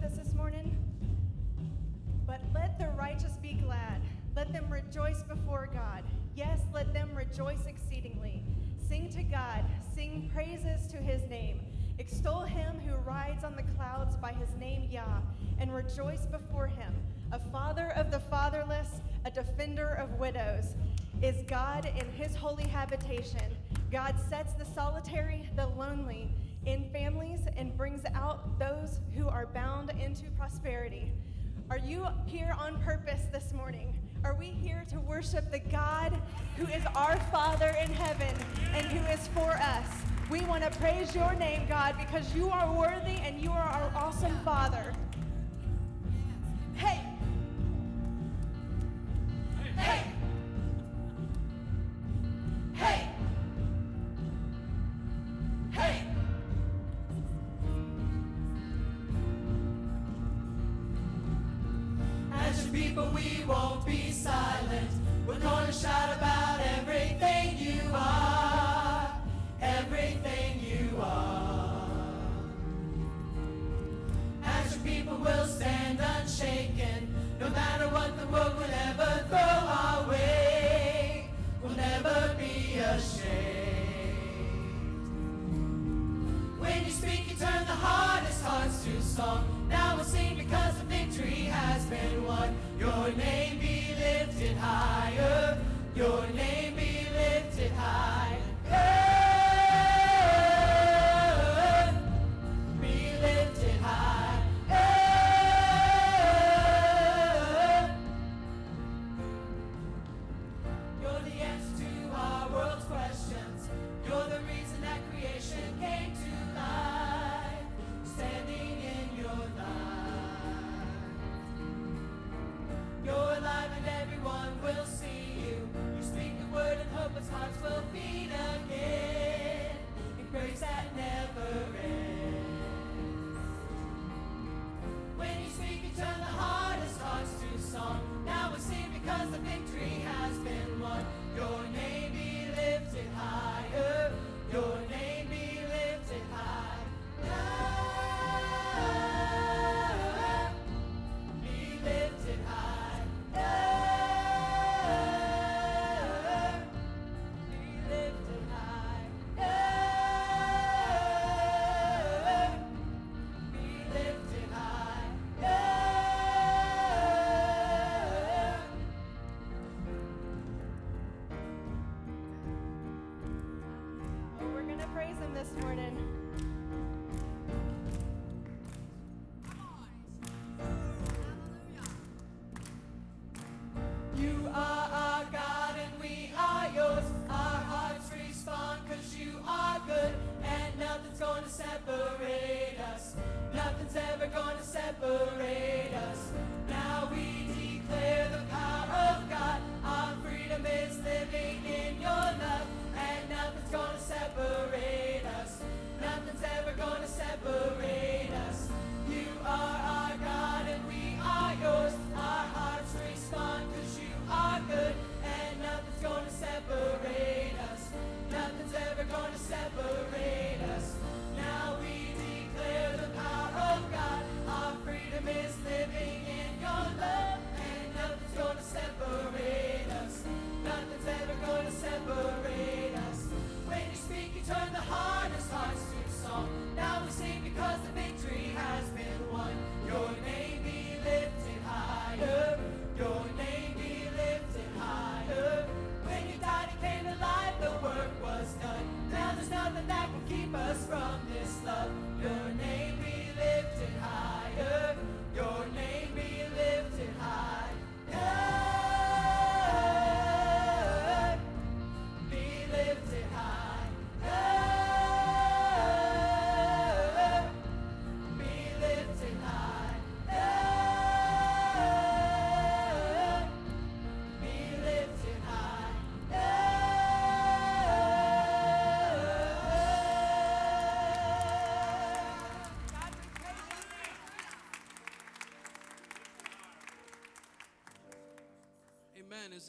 with us this morning. But let the righteous be glad. Let them rejoice before God. Yes, let them rejoice exceedingly. Sing to God. Sing praises to his name. Extol him who rides on the clouds by his name Yah, and rejoice before him. A father of the fatherless, a defender of widows, is God in his holy habitation. God sets the solitary, the lonely, in families and brings out those who are bound into prosperity. Are you here on purpose this morning? Are we here to worship the God who is our Father in heaven and who is for us? We want to praise your name, God, because you are worthy and you are our awesome Father.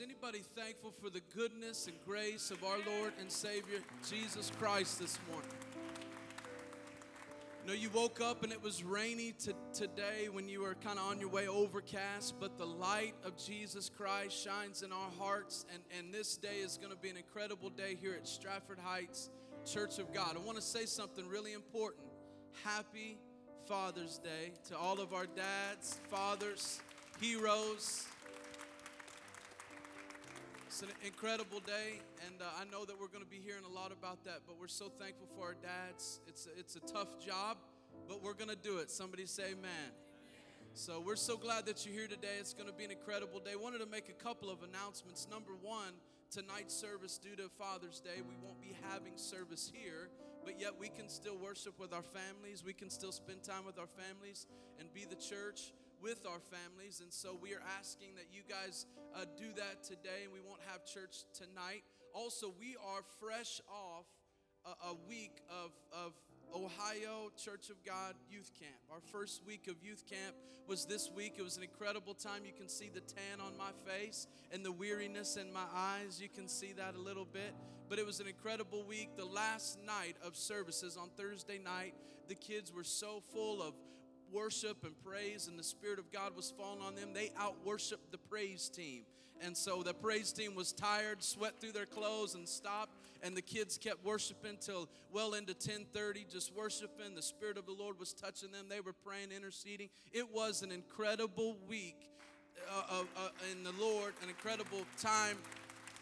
Is anybody thankful for the goodness and grace of our Lord and Savior Jesus Christ this morning? You know, you woke up and it was rainy t- today when you were kind of on your way overcast, but the light of Jesus Christ shines in our hearts, and, and this day is going to be an incredible day here at Stratford Heights Church of God. I want to say something really important. Happy Father's Day to all of our dads, fathers, heroes. It's an incredible day, and uh, I know that we're going to be hearing a lot about that. But we're so thankful for our dads. It's a, it's a tough job, but we're going to do it. Somebody say, "Amen." So we're so glad that you're here today. It's going to be an incredible day. Wanted to make a couple of announcements. Number one, tonight's service due to Father's Day, we won't be having service here, but yet we can still worship with our families. We can still spend time with our families and be the church with our families. And so we are asking that you guys uh, do that today, and we won't have church tonight. Also, we are fresh off a, a week of, of Ohio Church of God Youth Camp. Our first week of youth camp was this week. It was an incredible time. You can see the tan on my face and the weariness in my eyes. You can see that a little bit. But it was an incredible week. The last night of services on Thursday night, the kids were so full of worship and praise, and the Spirit of God was falling on them. They out worshiped the praise team. And so the praise team was tired, sweat through their clothes, and stopped. And the kids kept worshiping till well into 10:30, just worshiping. The Spirit of the Lord was touching them. They were praying, interceding. It was an incredible week uh, uh, uh, in the Lord, an incredible time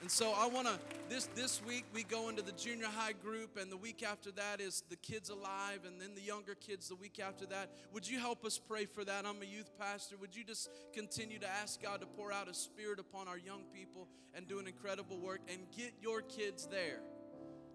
and so I want to this this week we go into the junior high group and the week after that is the kids alive and then the younger kids the week after that. Would you help us pray for that? I'm a youth pastor. Would you just continue to ask God to pour out a spirit upon our young people and do an incredible work and get your kids there?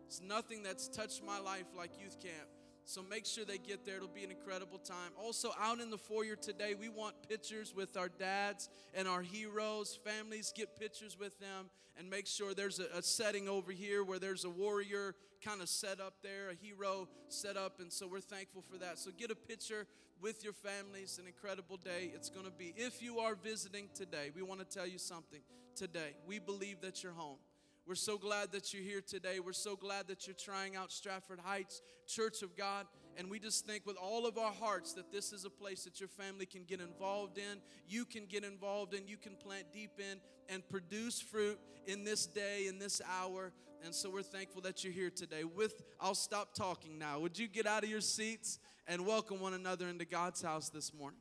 It's nothing that's touched my life like youth camp. So make sure they get there. It'll be an incredible time. Also, out in the foyer today, we want pictures with our dads and our heroes. Families get pictures with them and make sure there's a, a setting over here where there's a warrior kind of set up there, a hero set up. And so we're thankful for that. So get a picture with your families. An incredible day it's going to be. If you are visiting today, we want to tell you something today. We believe that you're home. We're so glad that you're here today. We're so glad that you're trying out Stratford Heights Church of God. And we just think with all of our hearts that this is a place that your family can get involved in, you can get involved in, you can plant deep in and produce fruit in this day, in this hour. And so we're thankful that you're here today. With I'll stop talking now. Would you get out of your seats and welcome one another into God's house this morning?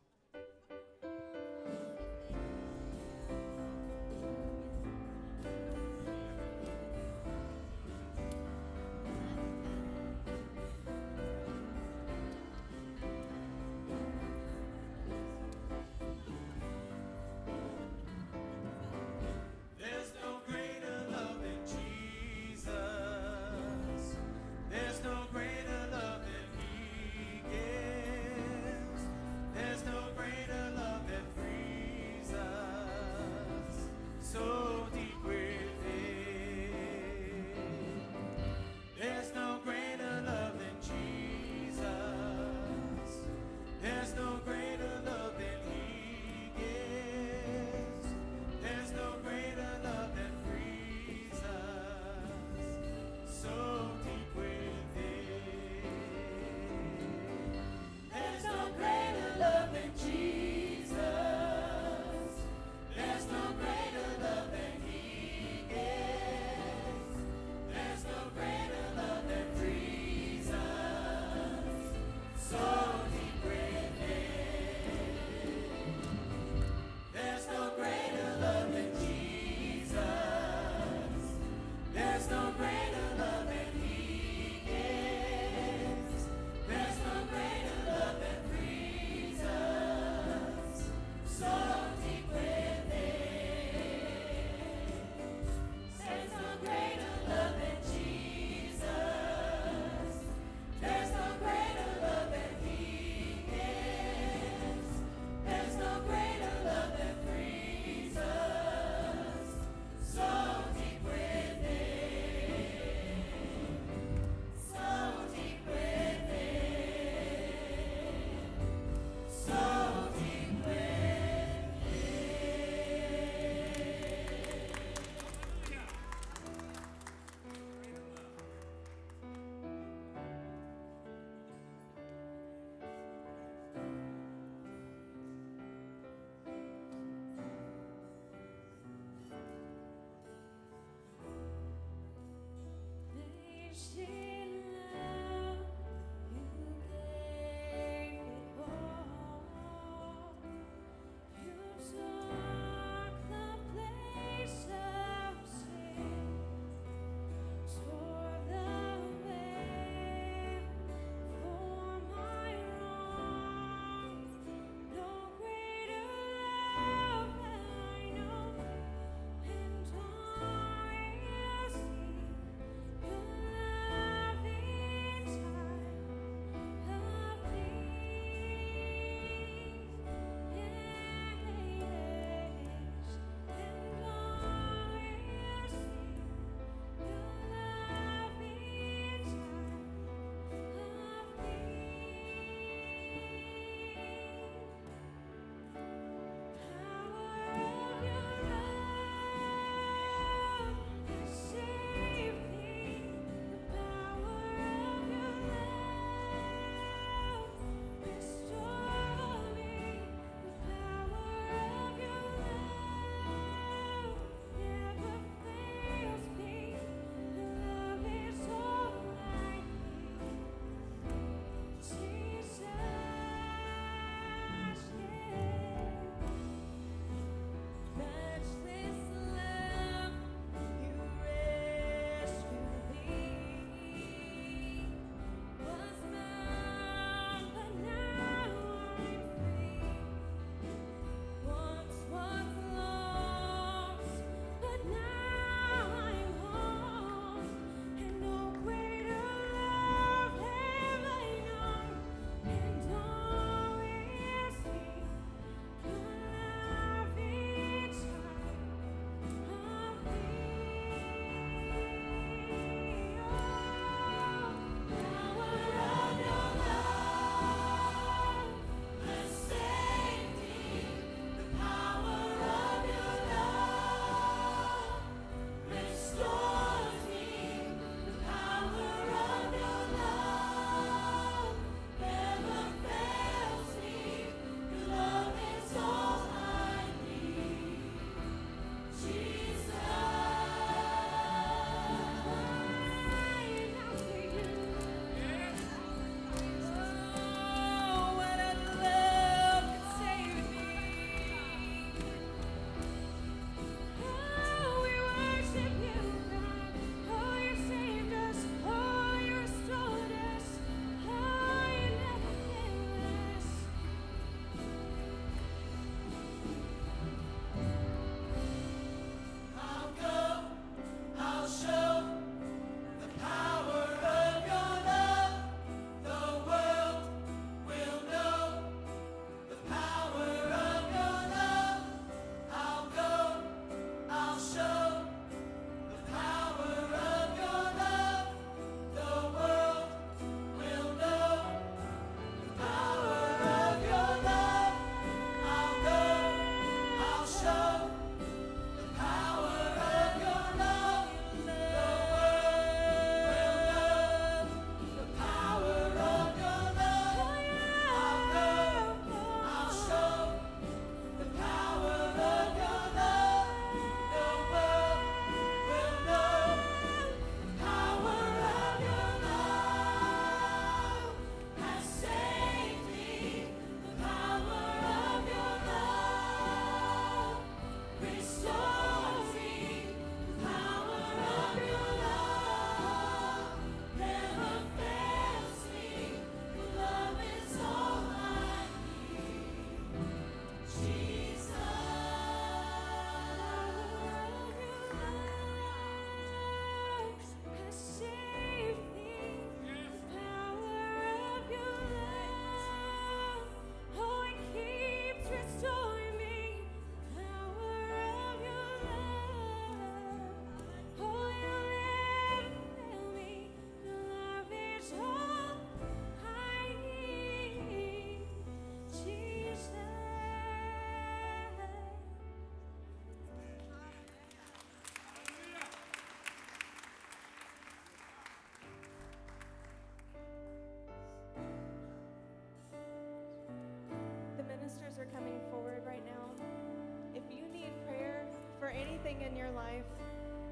Something in your life,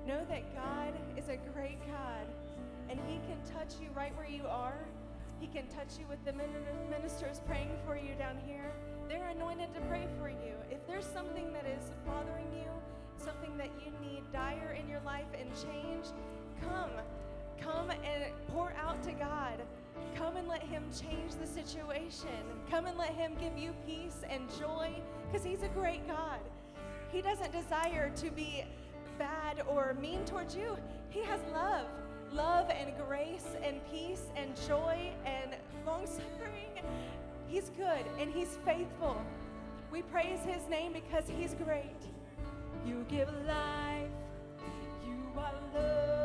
know that God is a great God and He can touch you right where you are. He can touch you with the min- ministers praying for you down here. They're anointed to pray for you. If there's something that is bothering you, something that you need dire in your life and change, come. Come and pour out to God. Come and let Him change the situation. Come and let Him give you peace and joy because He's a great God. He doesn't desire to be bad or mean towards you. He has love, love and grace and peace and joy and long suffering. He's good and He's faithful. We praise His name because He's great. You give life, you are love,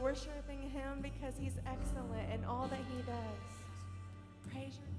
worshiping him because he's excellent in all that he does. Praise your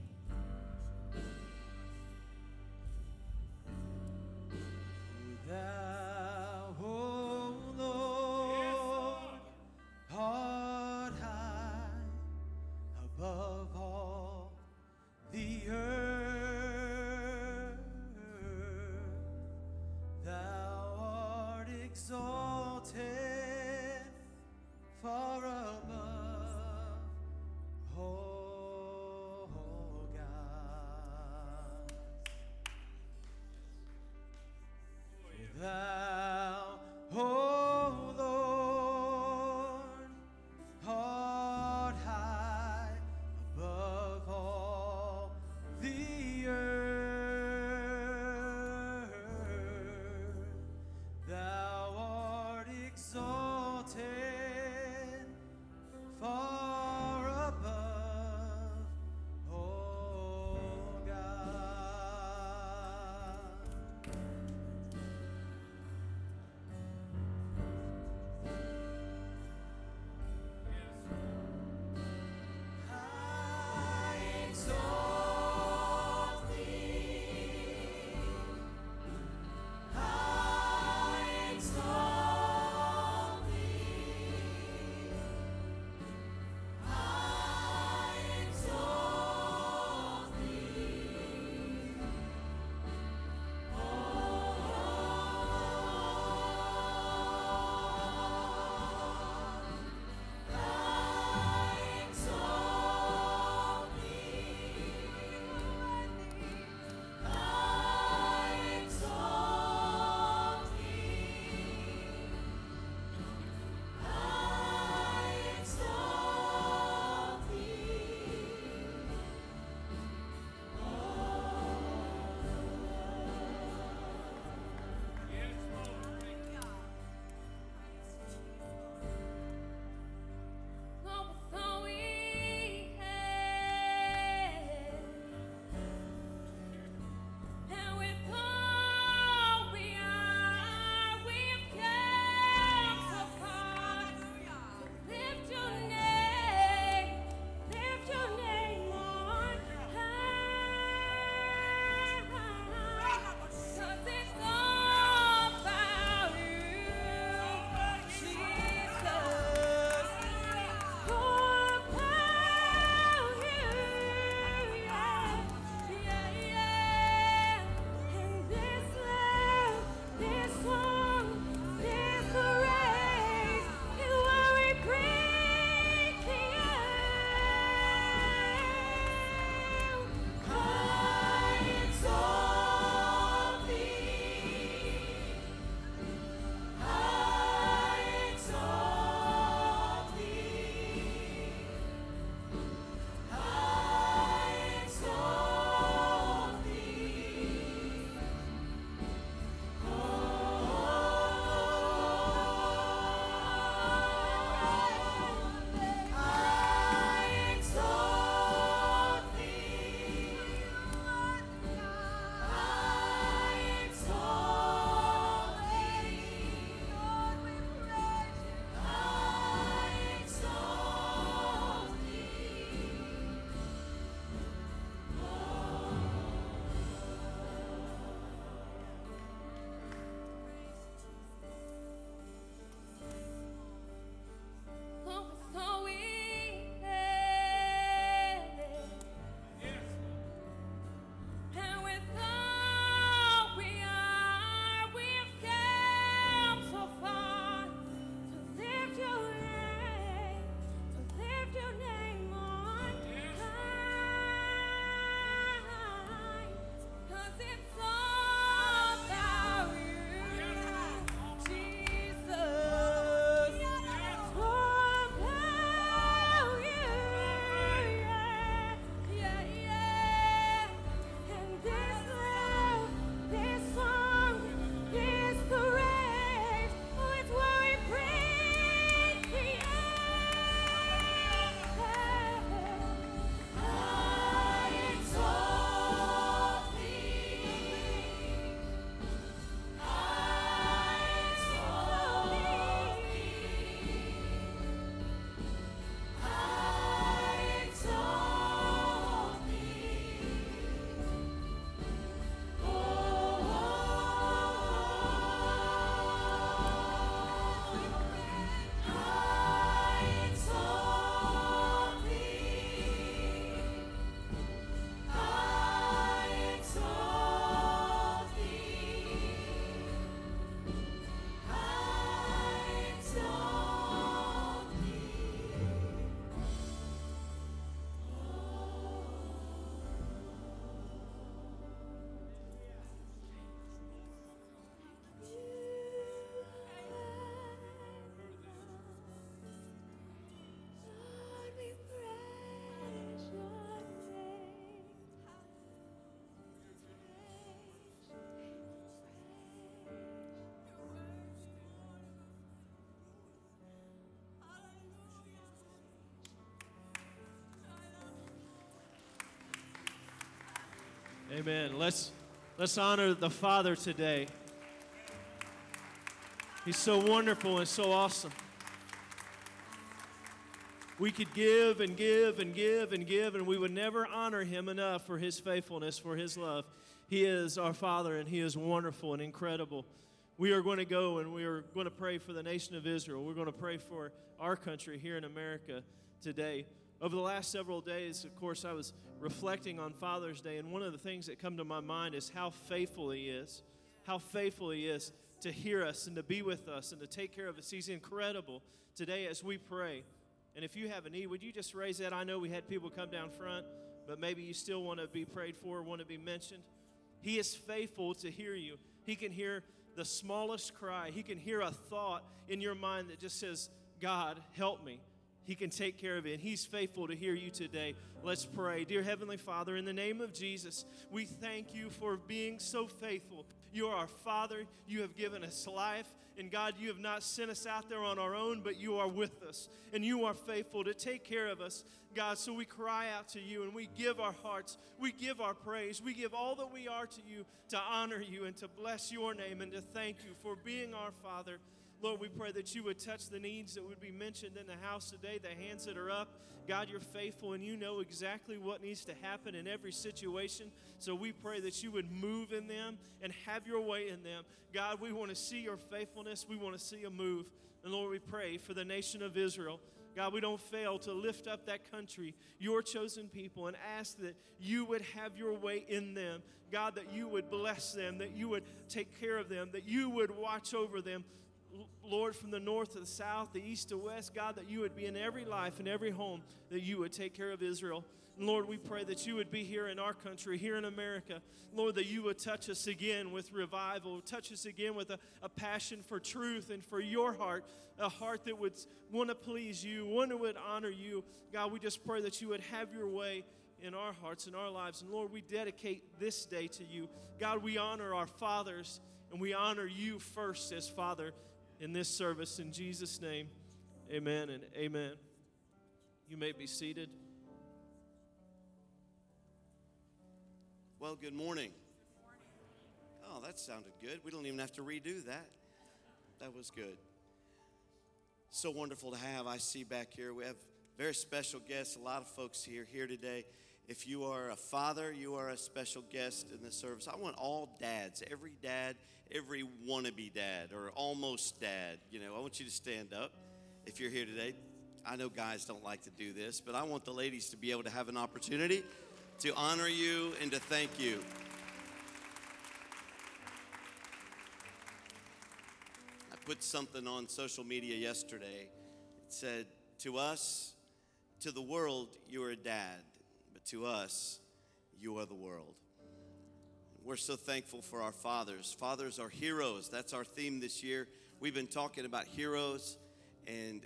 Amen. Let's let's honor the Father today. He's so wonderful and so awesome. We could give and give and give and give, and we would never honor him enough for his faithfulness, for his love. He is our Father, and he is wonderful and incredible. We are going to go and we are going to pray for the nation of Israel. We're going to pray for our country here in America today. Over the last several days, of course, I was reflecting on Father's Day, and one of the things that come to my mind is how faithful He is. How faithful He is to hear us and to be with us and to take care of us. He's incredible today as we pray. And if you have a need, would you just raise that? I know we had people come down front, but maybe you still want to be prayed for, want to be mentioned. He is faithful to hear you. He can hear the smallest cry, He can hear a thought in your mind that just says, God, help me. He can take care of it. And He's faithful to hear you today. Let's pray. Dear Heavenly Father, in the name of Jesus, we thank you for being so faithful. You are our Father. You have given us life. And God, you have not sent us out there on our own, but you are with us. And you are faithful to take care of us, God. So we cry out to you and we give our hearts, we give our praise, we give all that we are to you to honor you and to bless your name and to thank you for being our Father. Lord, we pray that you would touch the needs that would be mentioned in the house today, the hands that are up. God, you're faithful and you know exactly what needs to happen in every situation. So we pray that you would move in them and have your way in them. God, we want to see your faithfulness. We want to see a move. And Lord, we pray for the nation of Israel. God, we don't fail to lift up that country, your chosen people, and ask that you would have your way in them. God, that you would bless them, that you would take care of them, that you would watch over them. Lord, from the north to the south, the east to west, God, that you would be in every life, in every home, that you would take care of Israel. And Lord, we pray that you would be here in our country, here in America. Lord, that you would touch us again with revival, touch us again with a, a passion for truth and for your heart, a heart that would want to please you, one that would honor you. God, we just pray that you would have your way in our hearts and our lives. And Lord, we dedicate this day to you. God, we honor our fathers and we honor you first as Father in this service. In Jesus' name, amen and amen. You may be seated. Well, good morning. Oh, that sounded good. We don't even have to redo that. That was good. So wonderful to have. I see back here we have very special guests, a lot of folks here here today. If you are a father, you are a special guest in this service. I want all dads, every dad, every wannabe dad or almost dad, you know, I want you to stand up if you're here today. I know guys don't like to do this, but I want the ladies to be able to have an opportunity to honor you and to thank you. I put something on social media yesterday. It said, To us, to the world, you are a dad, but to us, you are the world. We're so thankful for our fathers. Fathers are heroes. That's our theme this year. We've been talking about heroes and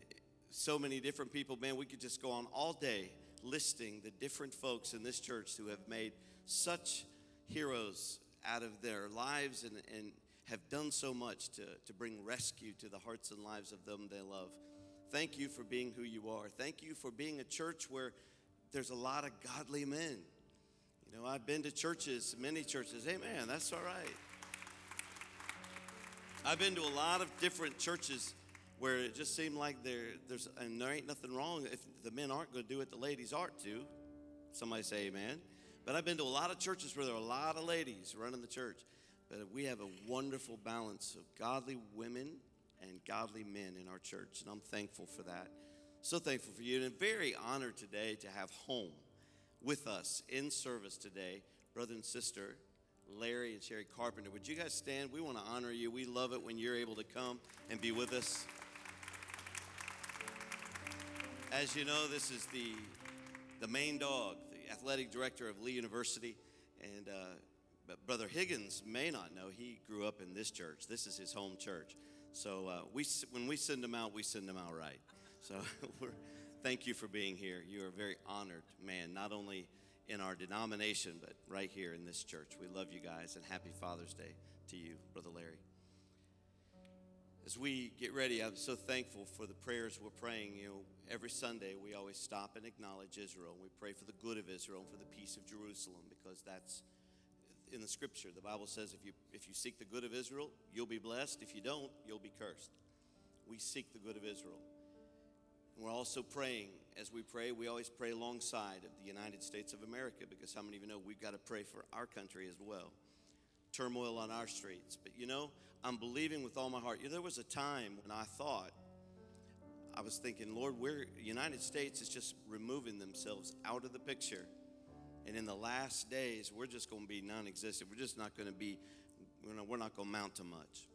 so many different people. Man, we could just go on all day listing the different folks in this church who have made such heroes out of their lives and, and have done so much to, to bring rescue to the hearts and lives of them they love. Thank you for being who you are. Thank you for being a church where there's a lot of godly men. You know, I've been to churches, many churches. Hey, man, that's all right. I've been to a lot of different churches where it just seemed like there, there's, and there ain't nothing wrong if the men aren't going to do what the ladies aren't to. Somebody say amen. But I've been to a lot of churches where there are a lot of ladies running the church. But we have a wonderful balance of godly women and godly men in our church, and I'm thankful for that. So thankful for you, and very honored today to have home with us in service today, brother and sister Larry and Sherry Carpenter. Would you guys stand? We want to honor you. We love it when you're able to come and be with us. As you know, this is the the main dog, the athletic director of Lee University, and uh, Brother Higgins may not know he grew up in this church. This is his home church. So uh, we when we send him out, we send him out right. So we're, thank you for being here. You are a very honored man, not only in our denomination, but right here in this church. We love you guys, and happy Father's Day to you, Brother Larry. As we get ready, I'm so thankful for the prayers we're praying. You know, every Sunday we always stop and acknowledge Israel. We pray for the good of Israel and for the peace of Jerusalem because that's in the scripture. The Bible says if you if you seek the good of Israel, you'll be blessed. If you don't, you'll be cursed. We seek the good of Israel. We're also praying. As we pray, we always pray alongside of the United States of America because how many of you know we've got to pray for our country as well? Turmoil on our streets. But you know, I'm believing with all my heart. You know, there was a time when I thought, I was thinking, Lord, we're United States is just removing themselves out of the picture. And in the last days, we're just going to be non existent. We're just not going to be, we're not going to mount to much.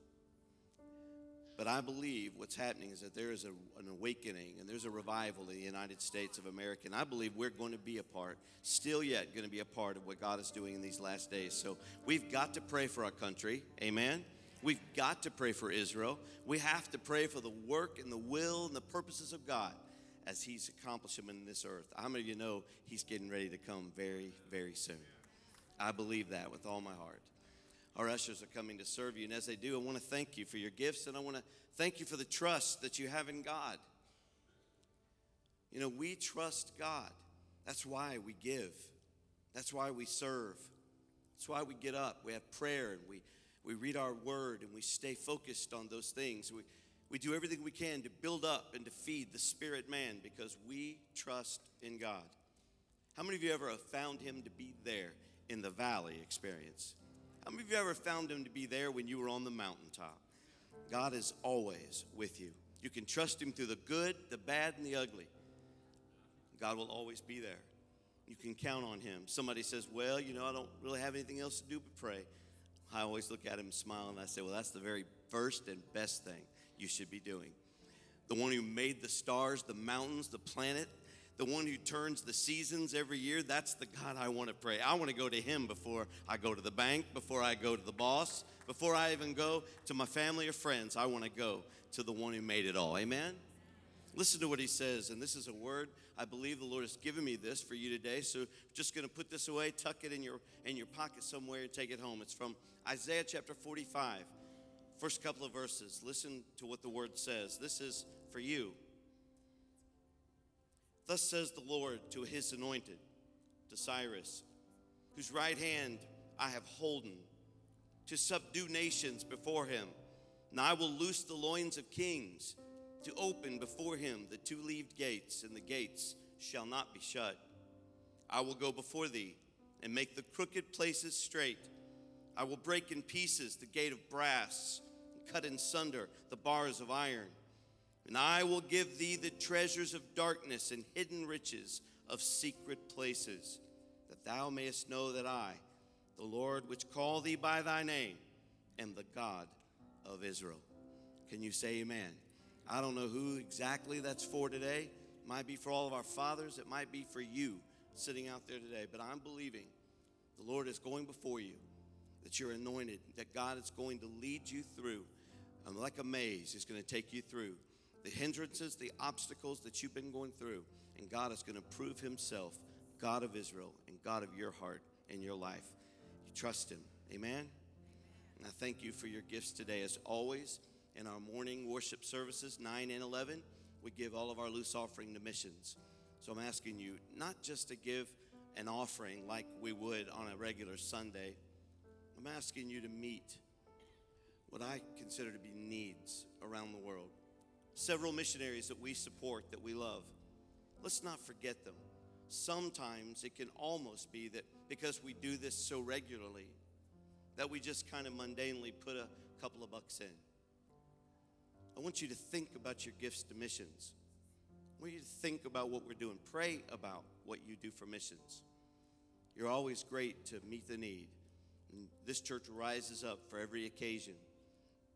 But I believe what's happening is that there is a, an awakening and there's a revival in the United States of America. And I believe we're going to be a part, still yet going to be a part of what God is doing in these last days. So we've got to pray for our country. Amen. We've got to pray for Israel. We have to pray for the work and the will and the purposes of God as He's accomplishing them in this earth. How many of you know He's getting ready to come very, very soon? I believe that with all my heart. Our ushers are coming to serve you, and as they do, I want to thank you for your gifts, and I want to thank you for the trust that you have in God. You know, we trust God. That's why we give. That's why we serve. That's why we get up. We have prayer and we, we read our word and we stay focused on those things. We, we do everything we can to build up and to feed the spirit man because we trust in God. How many of you ever have found him to be there in the valley experience? How many of you ever found him to be there when you were on the mountaintop? God is always with you. You can trust him through the good, the bad, and the ugly. God will always be there. You can count on him. Somebody says, Well, you know, I don't really have anything else to do but pray. I always look at him smile and I say, Well, that's the very first and best thing you should be doing. The one who made the stars, the mountains, the planet, the one who turns the seasons every year, that's the God I want to pray. I want to go to him before I go to the bank, before I go to the boss, before I even go to my family or friends. I want to go to the one who made it all. Amen? Listen to what he says, and this is a word I believe the Lord has given me this for you today. So just going to put this away, tuck it in your in your pocket somewhere, and take it home. It's from Isaiah chapter 45, first couple of verses. Listen to what the word says. This is for you. Thus says the Lord to his anointed, to Cyrus, whose right hand I have holden, to subdue nations before him. And I will loose the loins of kings to open before him the two leaved gates, and the gates shall not be shut. I will go before thee and make the crooked places straight. I will break in pieces the gate of brass, and cut in sunder the bars of iron. And I will give thee the treasures of darkness and hidden riches of secret places, that thou mayest know that I, the Lord which call thee by thy name, am the God of Israel. Can you say amen? I don't know who exactly that's for today. It might be for all of our fathers, it might be for you sitting out there today, but I'm believing the Lord is going before you, that you're anointed, that God is going to lead you through. Like a maze, He's going to take you through the hindrances, the obstacles that you've been going through, and God is going to prove Himself God of Israel and God of your heart and your life. You trust Him. Amen? And I thank you for your gifts today. As always, in our morning worship services, 9 and 11, we give all of our loose offering to missions. So I'm asking you not just to give an offering like we would on a regular Sunday, I'm asking you to meet what I consider to be needs around the world. Several missionaries that we support, that we love. Let's not forget them. Sometimes it can almost be that because we do this so regularly, that we just kind of mundanely put a couple of bucks in. I want you to think about your gifts to missions. I want you to think about what we're doing. Pray about what you do for missions. You're always great to meet the need. And this church rises up for every occasion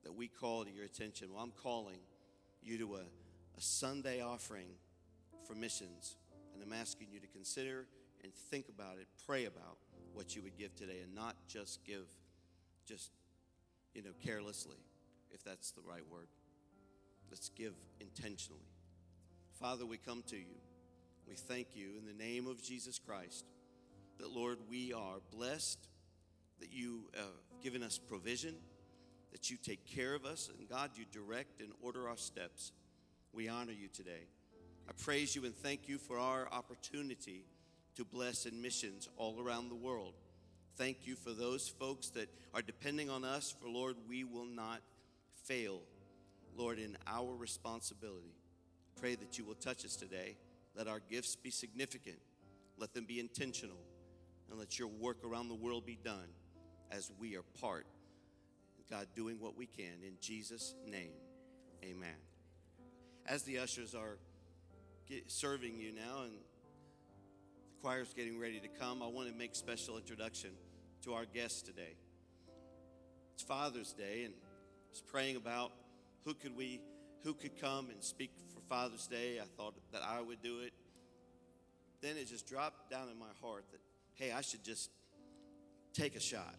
that we call to your attention. Well, I'm calling you to a, a Sunday offering for missions. And I'm asking you to consider and think about it, pray about what you would give today, and not just give just, you know, carelessly, if that's the right word. Let's give intentionally. Father, we come to you. We thank you in the name of Jesus Christ that, Lord, we are blessed, that you have given us provision, that you take care of us, and God, you direct and order our steps. We honor you today. I praise you and thank you for our opportunity to bless in missions all around the world. Thank you for those folks that are depending on us, for Lord, we will not fail, Lord, in our responsibility. Pray that you will touch us today. Let our gifts be significant, let them be intentional, and let your work around the world be done as we are part, God, doing what we can. In Jesus' name, amen. As the ushers are serving you now and the choir's getting ready to come, I want to make special introduction to our guests today. It's Father's Day, and I was praying about who could we, who could come and speak for Father's Day. I thought that I would do it. Then it just dropped down in my heart that, hey, I should just take a shot.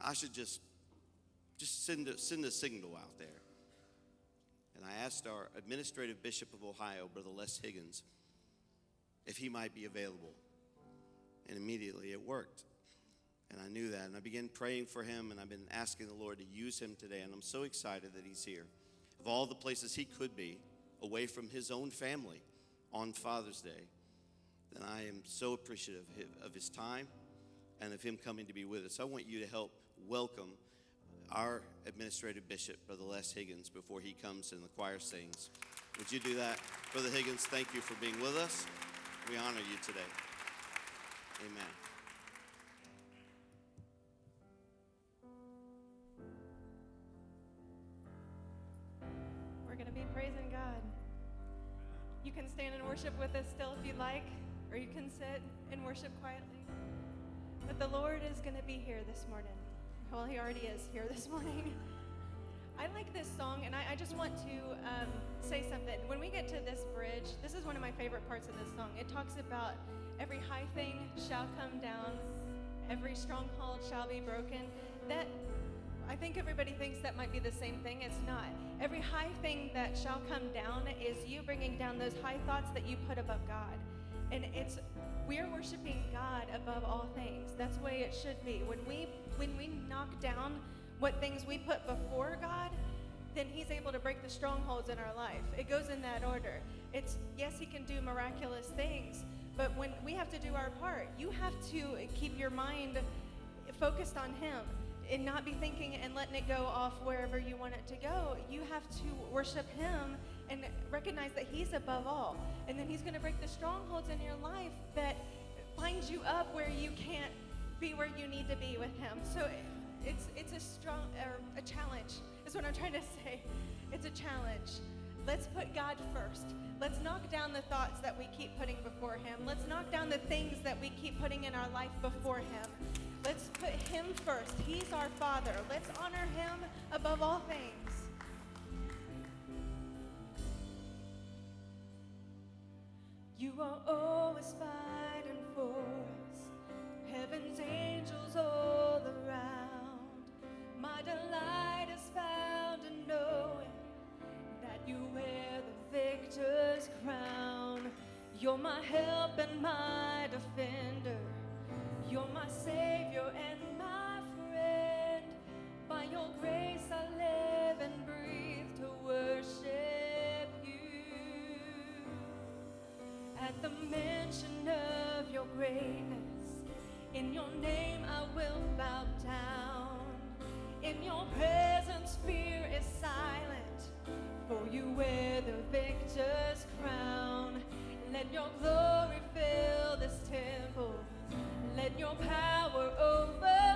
I should just, just send a, send a signal out there. And I asked our administrative bishop of Ohio, Brother Les Higgins, if he might be available. And immediately it worked. And I knew that. And I began praying for him, and I've been asking the Lord to use him today. And I'm so excited that he's here. Of all the places he could be, away from his own family on Father's Day, then I am so appreciative of his time and of him coming to be with us. I want you to help welcome our administrative bishop, Brother Les Higgins, before he comes and the choir sings. Would you do that? Brother Higgins, thank you for being with us. We honor you today. Amen. We're going to be praising God. You can stand and worship with us still if you'd like, or you can sit and worship quietly. But the Lord is going to be here this morning. Well, He already is here this morning. I like this song, and I, I just want to um, say something. When we get to this bridge, this is one of my favorite parts of this song. It talks about every high thing shall come down, every stronghold shall be broken. That I think everybody thinks that might be the same thing. It's not. Every high thing that shall come down is you bringing down those high thoughts that you put above God. And it's we're worshiping God above all things. That's the way it should be. When we when we knock down what things we put before God, then he's able to break the strongholds in our life. It goes in that order. It's yes, he can do miraculous things, but when we have to do our part, you have to keep your mind focused on him and not be thinking and letting it go off wherever you want it to go. You have to worship him and recognize that he's above all. And then he's going to break the strongholds in your life that binds you up where you can't be where you need to be with him. So it's it's a strong a challenge. Is what I'm trying to say. It's a challenge. Let's put God first. Let's knock down the thoughts that we keep putting before him. Let's knock down the things that we keep putting in our life before him. Let's put him first. He's our Father. Let's honor him above all things. You are always fighting for us. Heaven's angels all around. My delight is found in knowing that you wear the victor's crown. You're my help and my defender. You're my savior and my friend. By your grace I live At the mention of your greatness, in your name I will bow down. In your presence, fear is silent, for you wear the victor's crown. Let your glory fill this temple. Let your power overflow.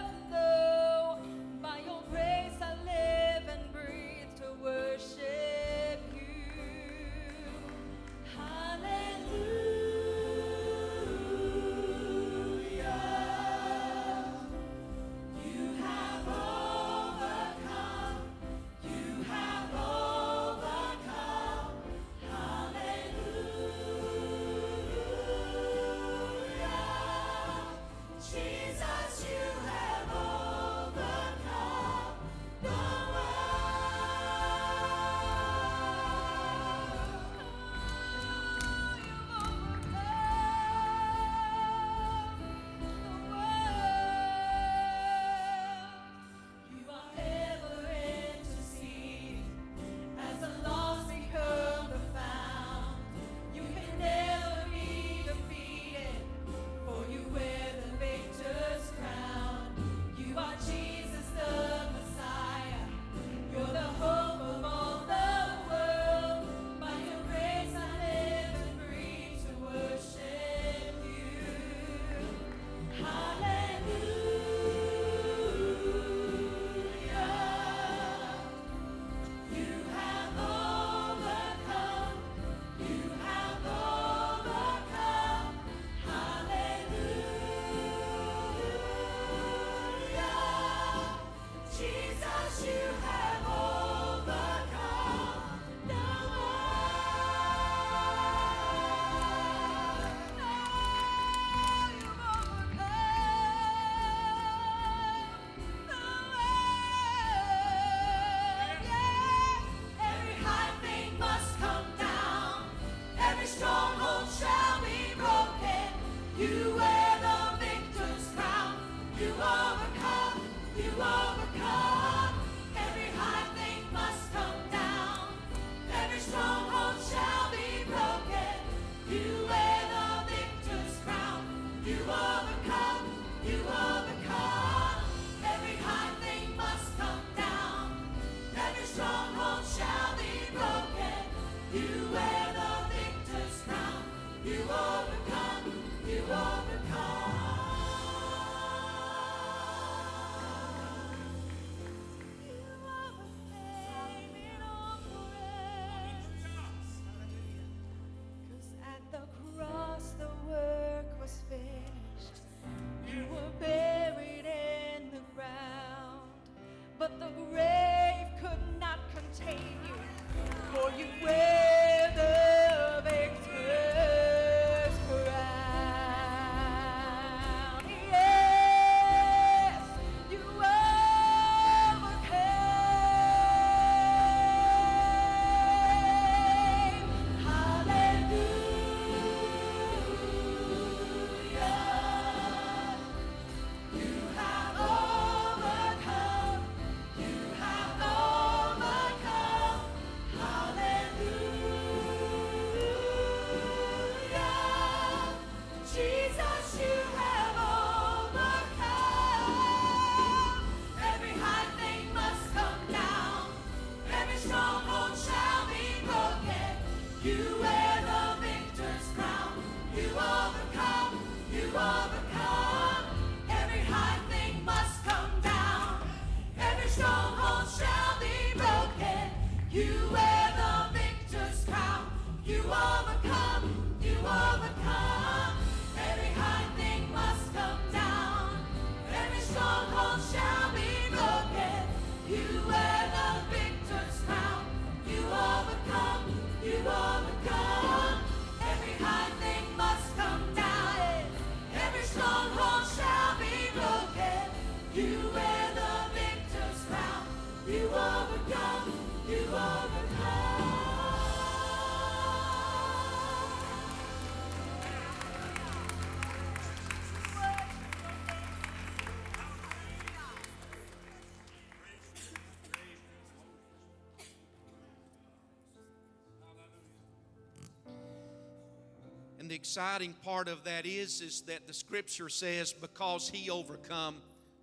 And the exciting part of that is, is that the scripture says, because he overcome,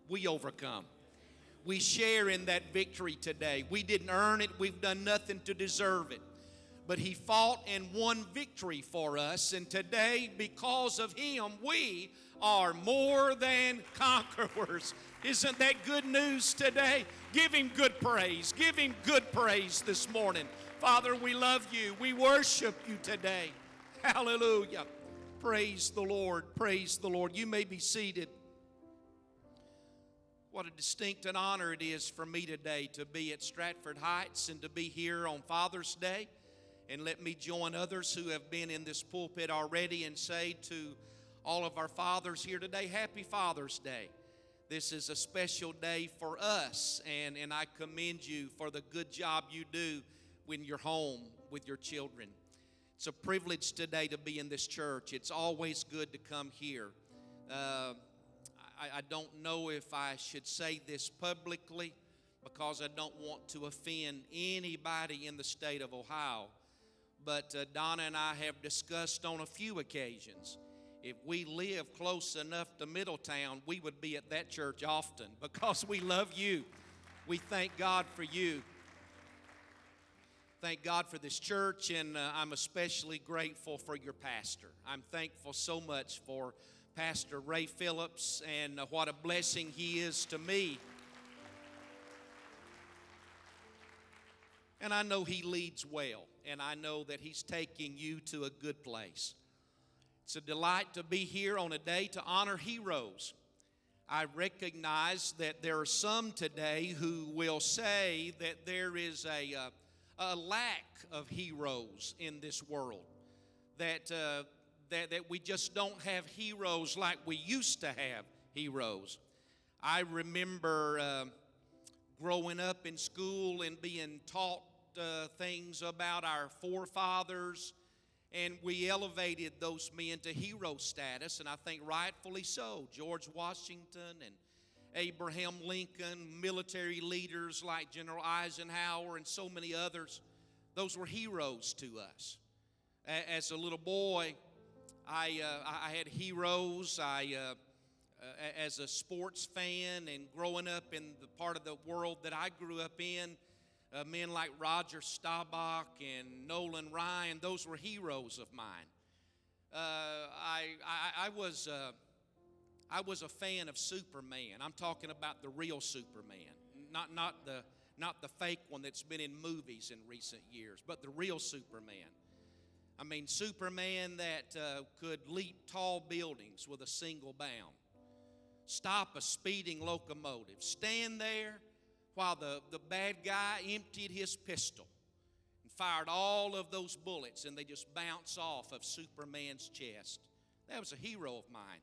we overcome. We share in that victory today. We didn't earn it, we've done nothing to deserve it. But he fought and won victory for us. And today, because of him, we are more than conquerors. Isn't that good news today? Give him good praise. Give him good praise this morning. Father, we love you. We worship you today. Hallelujah. Praise the Lord. Praise the Lord. You may be seated. What a distinct and honor it is for me today to be at Stratford Heights and to be here on Father's Day. And let me join others who have been in this pulpit already and say to all of our fathers here today, Happy Father's Day. This is a special day for us, and, and I commend you for the good job you do when you're home with your children. It's a privilege today to be in this church. It's always good to come here. Uh, I, I don't know if I should say this publicly because I don't want to offend anybody in the state of Ohio. But uh, Donna and I have discussed on a few occasions if we live close enough to Middletown, we would be at that church often because we love you. We thank God for you. Thank God for this church, and uh, I'm especially grateful for your pastor. I'm thankful so much for Pastor Ray Phillips and uh, what a blessing he is to me. And I know he leads well, and I know that he's taking you to a good place. It's a delight to be here on a day to honor heroes. I recognize that there are some today who will say that there is a, uh, a lack of heroes in this world, that, uh, that, that we just don't have heroes like we used to have heroes. I remember uh, growing up in school and being taught uh, things about our forefathers, and we elevated those men to hero status, and I think rightfully so. George Washington and Abraham Lincoln, military leaders like General Eisenhower, and so many others, those were heroes to us. As a little boy, I, uh, I had heroes. I, uh, uh, as a sports fan and growing up in the part of the world that I grew up in, Uh, men like Roger Staubach and Nolan Ryan, those were heroes of mine. Uh, I, I, I, was, uh, I was a fan of Superman. I'm talking about the real Superman, not, not, the, not the fake one that's been in movies in recent years, but the real Superman. I mean, Superman that uh, could leap tall buildings with a single bound, stop a speeding locomotive, stand there while the, the bad guy emptied his pistol and fired all of those bullets and they just bounce off of Superman's chest. That was a hero of mine.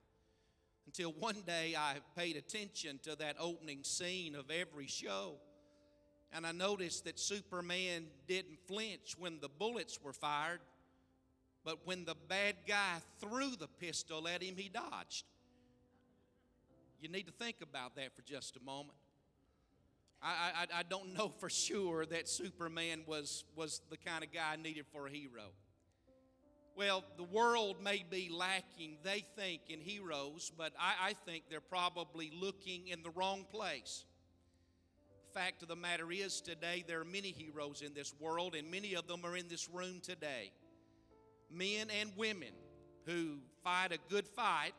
Until one day I paid attention to that opening scene of every show. And I noticed that Superman didn't flinch when the bullets were fired, but when the bad guy threw the pistol at him, he dodged. You need to think about that for just a moment. I, I, I don't know for sure that Superman was, was the kind of guy needed for a hero. Well, the world may be lacking, they think, in heroes, but I, I think they're probably looking in the wrong place. Fact of the matter is, today there are many heroes in this world, and many of them are in this room today. Men and women who fight a good fight,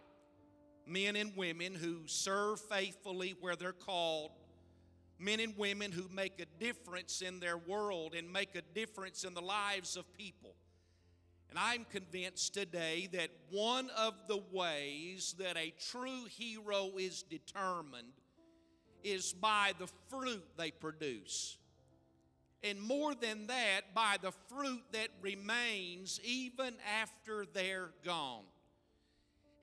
men and women who serve faithfully where they're called, men and women who make a difference in their world and make a difference in the lives of people. And I'm convinced today that one of the ways that a true hero is determined is by the fruit they produce. And more than that, by the fruit that remains even after they're gone.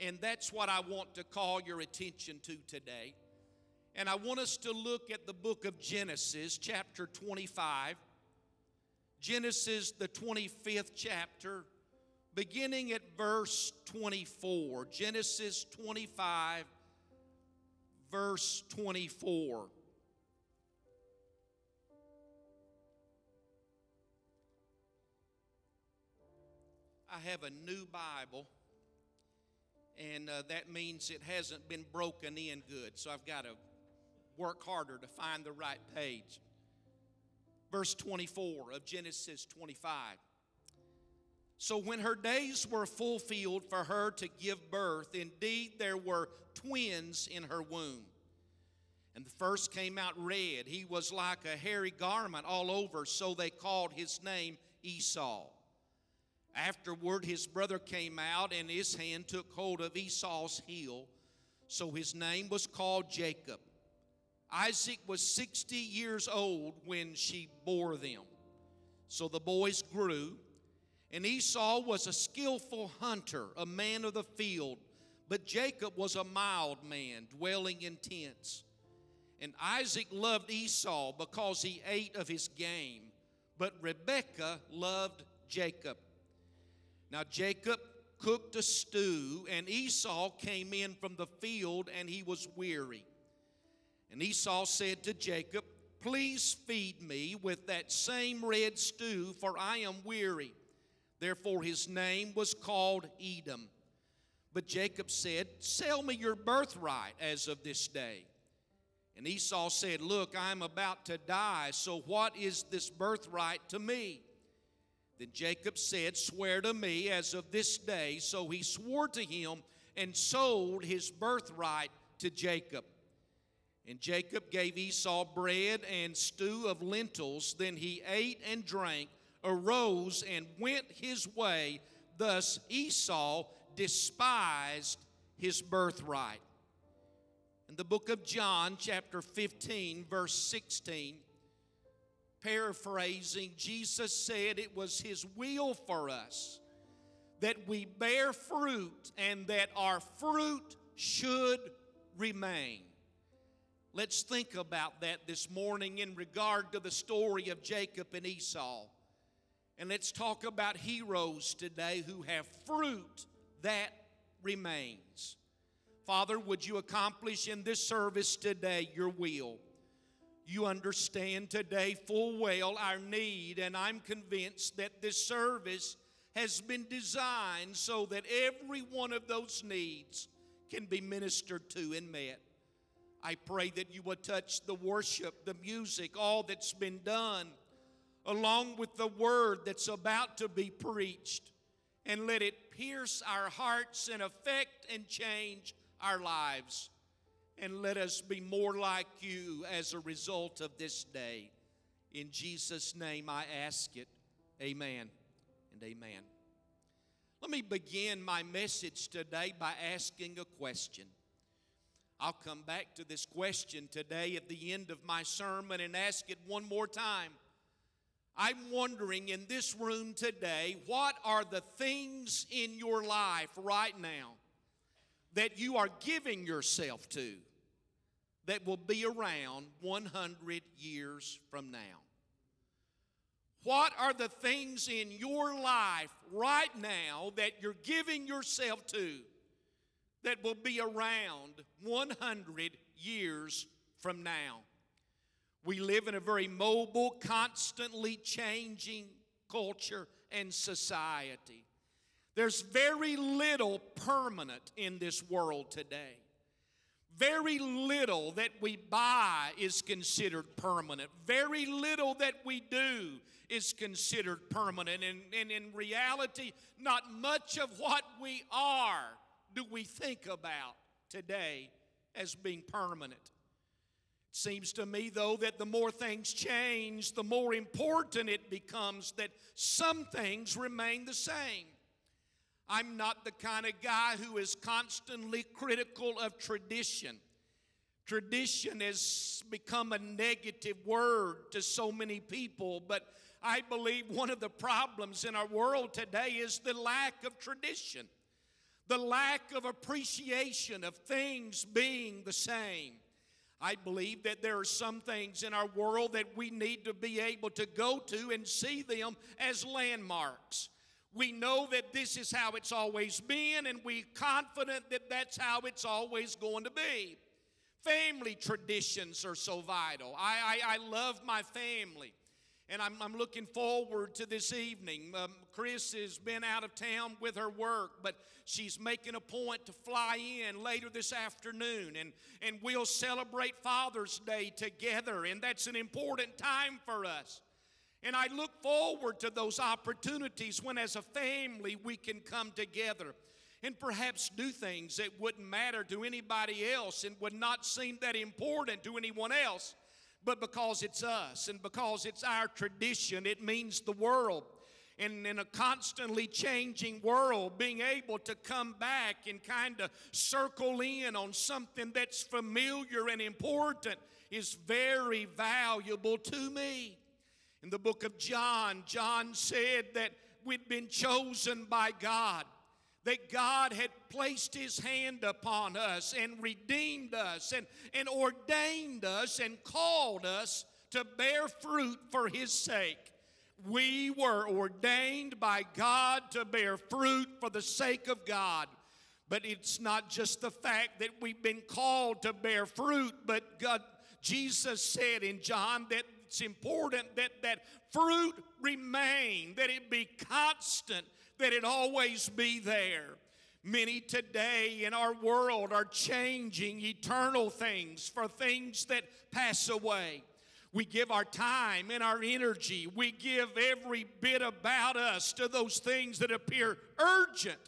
And that's what I want to call your attention to today. And I want us to look at the book of Genesis, chapter 25. Genesis, the 25th chapter, beginning at verse 24. Genesis 25, verse 24. I have a new Bible, and uh, that means it hasn't been broken in good, so I've got to work harder to find the right page. Verse 24 of Genesis 25. So when her days were fulfilled for her to give birth, indeed there were twins in her womb. And the first came out red. He was like a hairy garment all over, so they called his name Esau. Afterward, his brother came out, and his hand took hold of Esau's heel, so his name was called Jacob. Isaac was 60 years old when she bore them. So the boys grew, and Esau was a skillful hunter, a man of the field, but Jacob was a mild man, dwelling in tents. And Isaac loved Esau because he ate of his game, but Rebekah loved Jacob. Now Jacob cooked a stew, and Esau came in from the field, and he was weary. And Esau said to Jacob, Please feed me with that same red stew, for I am weary. Therefore his name was called Edom. But Jacob said, Sell me your birthright as of this day. And Esau said, Look, I am about to die, so what is this birthright to me? Then Jacob said, Swear to me as of this day. So he swore to him and sold his birthright to Jacob. And Jacob gave Esau bread and stew of lentils. Then he ate and drank, arose, and went his way. Thus Esau despised his birthright. In the book of John, chapter 15, verse 16, paraphrasing, Jesus said it was his will for us that we bear fruit and that our fruit should remain. Let's think about that this morning in regard to the story of Jacob and Esau. And let's talk about heroes today who have fruit that remains. Father, would you accomplish in this service today your will? You understand today full well our need, and I'm convinced that this service has been designed so that every one of those needs can be ministered to and met. I pray that you will touch the worship, the music, all that's been done, along with the word that's about to be preached, and let it pierce our hearts and affect and change our lives. And let us be more like you as a result of this day. In Jesus' name I ask it. Amen and amen. Let me begin my message today by asking a question. I'll come back to this question today at the end of my sermon and ask it one more time. I'm wondering in this room today, what are the things in your life right now that you are giving yourself to that will be around 100 years from now? What are the things in your life right now that you're giving yourself to that will be around 100 years from now? We live in a very mobile, constantly changing culture and society. There's very little permanent in this world today. Very little that we buy is considered permanent. Very little that we do is considered permanent. And, and in reality, not much of what we are do we think about today as being permanent. It seems to me, though, that the more things change, the more important it becomes that some things remain the same. I'm not the kind of guy who is constantly critical of tradition. Tradition has become a negative word to so many people, but I believe one of the problems in our world today is the lack of tradition, the lack of appreciation of things being the same. I believe that there are some things in our world that we need to be able to go to and see them as landmarks. We know that this is how it's always been, and we're confident that that's how it's always going to be. Family traditions are so vital. I, I, I love my family. And I'm, I'm looking forward to this evening. Um, Chris has been out of town with her work, but she's making a point to fly in later this afternoon. And, and we'll celebrate Father's Day together. And that's an important time for us. And I look forward to those opportunities when, as a family, we can come together and perhaps do things that wouldn't matter to anybody else and would not seem that important to anyone else but because it's us and because it's our tradition, it means the world. And in a constantly changing world, being able to come back and kind of circle in on something that's familiar and important is very valuable to me. In the book of John, John said that we'd been chosen by God that God had placed His hand upon us and redeemed us and, and ordained us and called us to bear fruit for His sake. We were ordained by God to bear fruit for the sake of God. But it's not just the fact that we've been called to bear fruit, but God, Jesus said in John that it's important that that fruit remain, that it be constant, that it always be there. Many today in our world are changing eternal things for things that pass away. We give our time and our energy, we give every bit about us to those things that appear urgent,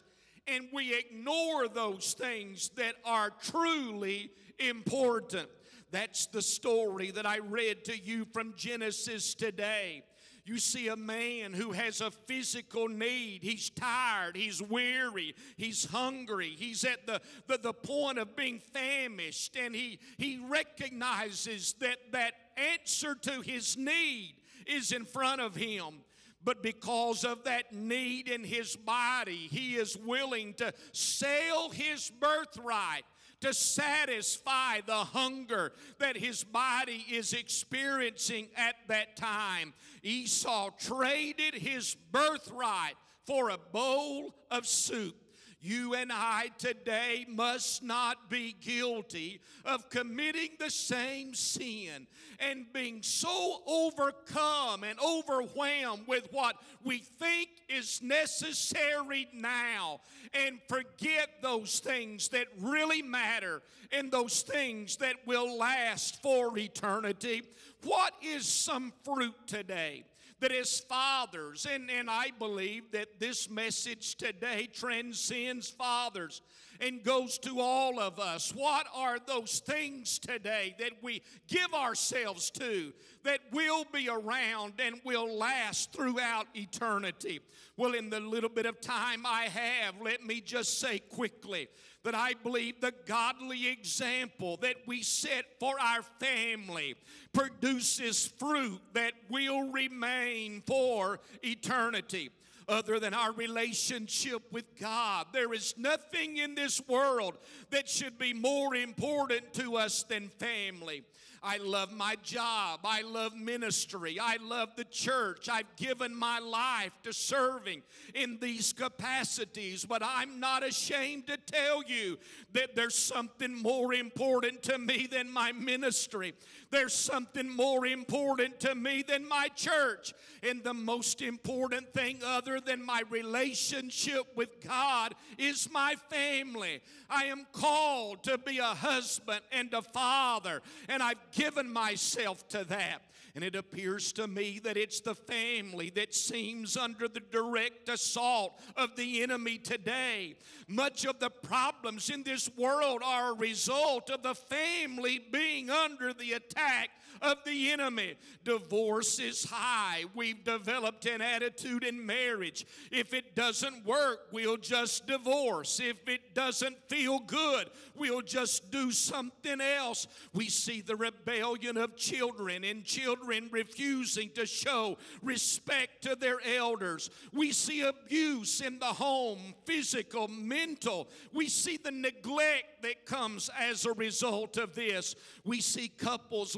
and we ignore those things that are truly important. That's the story that I read to you from Genesis today. You see a man who has a physical need. He's tired, he's weary, he's hungry, he's at the, the, the point of being famished, and he, he recognizes that that answer to his need is in front of him. But because of that need in his body, he is willing to sell his birthright to satisfy the hunger that his body is experiencing at that time. Esau traded his birthright for a bowl of soup. You and I today must not be guilty of committing the same sin and being so overcome and overwhelmed with what we think is necessary now and forget those things that really matter and those things that will last for eternity. What is some fruit today? That as fathers, and, and I believe that this message today transcends fathers and goes to all of us. What are those things today that we give ourselves to that will be around and will last throughout eternity? Well, in the little bit of time I have, let me just say quickly that I believe the godly example that we set for our family produces fruit that will remain for eternity other than our relationship with God. There is nothing in this world that should be more important to us than family. I love my job. I love ministry. I love the church. I've given my life to serving in these capacities, but I'm not ashamed to tell you that there's something more important to me than my ministry. There's something more important to me than my church. And the most important thing, other than my relationship with God, is my family. I am called to be a husband and a father, and I've given myself to that. And it appears to me that it's the family that seems under the direct assault of the enemy today. Much of the problems in this world are a result of the family being under the attack of the enemy. Divorce is high. We've developed an attitude in marriage. If it doesn't work, we'll just divorce. If it doesn't feel good, we'll just do something else. We see the rebellion of children and children refusing to show respect to their elders. We see abuse in the home, physical, mental. We see the neglect that comes as a result of this. We see couples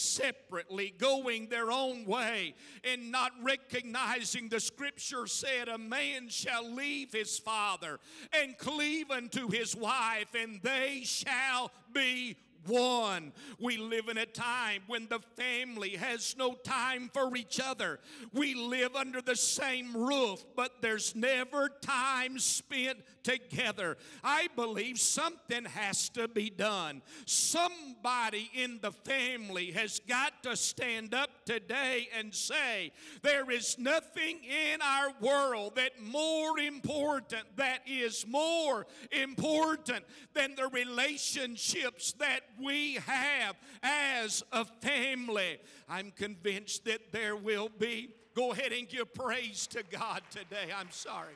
separately, going their own way, and not recognizing the scripture said, A man shall leave his father and cleave unto his wife, and they shall be one. We live in a time when the family has no time for each other. We live under the same roof, but there's never time spent together. I believe something has to be done. Somebody in the family has got to stand up today and say, There is nothing in our world that more important, that is more important than the relationships that we have as a family. I'm convinced that there will be. Go ahead and give praise to God today. I'm sorry.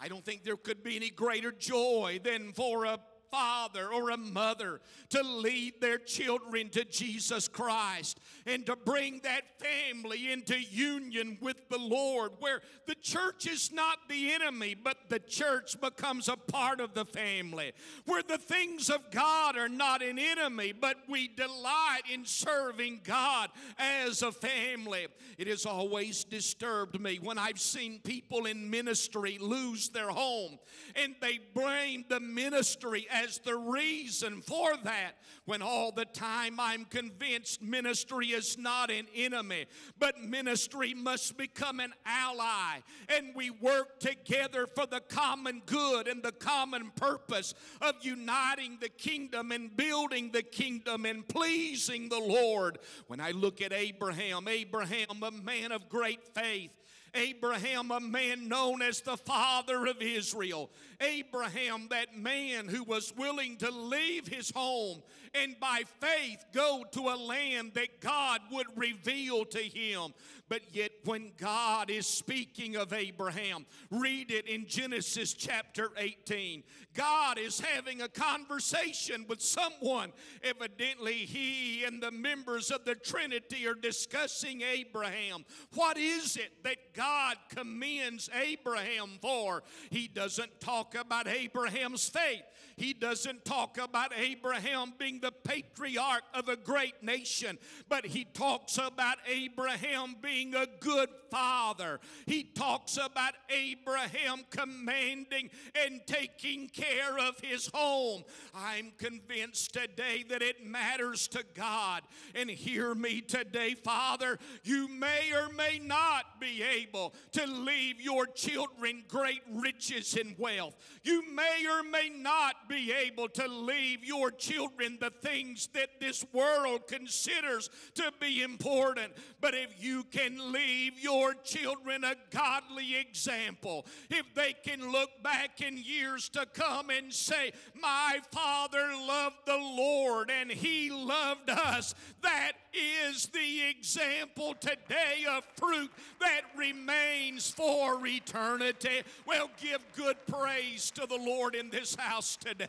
I don't think there could be any greater joy than for a father or a mother to lead their children to Jesus Christ and to bring that family into union with the Lord, where the church is not the enemy, but the church becomes a part of the family, where the things of God are not an enemy, but we delight in serving God as a family. It has always disturbed me when I've seen people in ministry lose their home and they blame the ministry as the reason for that when all the time I'm convinced ministry is not an enemy, but ministry must become an ally. And we work together for the common good and the common purpose of uniting the kingdom and building the kingdom and pleasing the Lord. When I look at Abraham, Abraham, a man of great faith, Abraham, a man known as the father of Israel. Abraham, that man who was willing to leave his home and by faith go to a land that God would reveal to him. But yet, when God is speaking of Abraham, read it in Genesis chapter 18. God is having a conversation with someone. Evidently, he and the members of the Trinity are discussing Abraham. What is it that God commends Abraham for? He doesn't talk about Abraham's faith. He doesn't talk about Abraham being the patriarch of a great nation, but he talks about Abraham being a good father. He talks about Abraham commanding and taking care of his home. I'm convinced today that it matters to God. And hear me today, Father, you may or may not be able to leave your children great riches and wealth. You may or may not be able to leave your children the things that this world considers to be important. But if you can leave your children a godly example, if they can look back in years to come and say, My father loved the Lord and he loved us, that is the example today of fruit that remains for eternity. Well, give good praise to the Lord in this house today.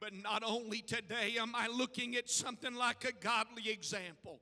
But not only today am I looking at something like a godly example,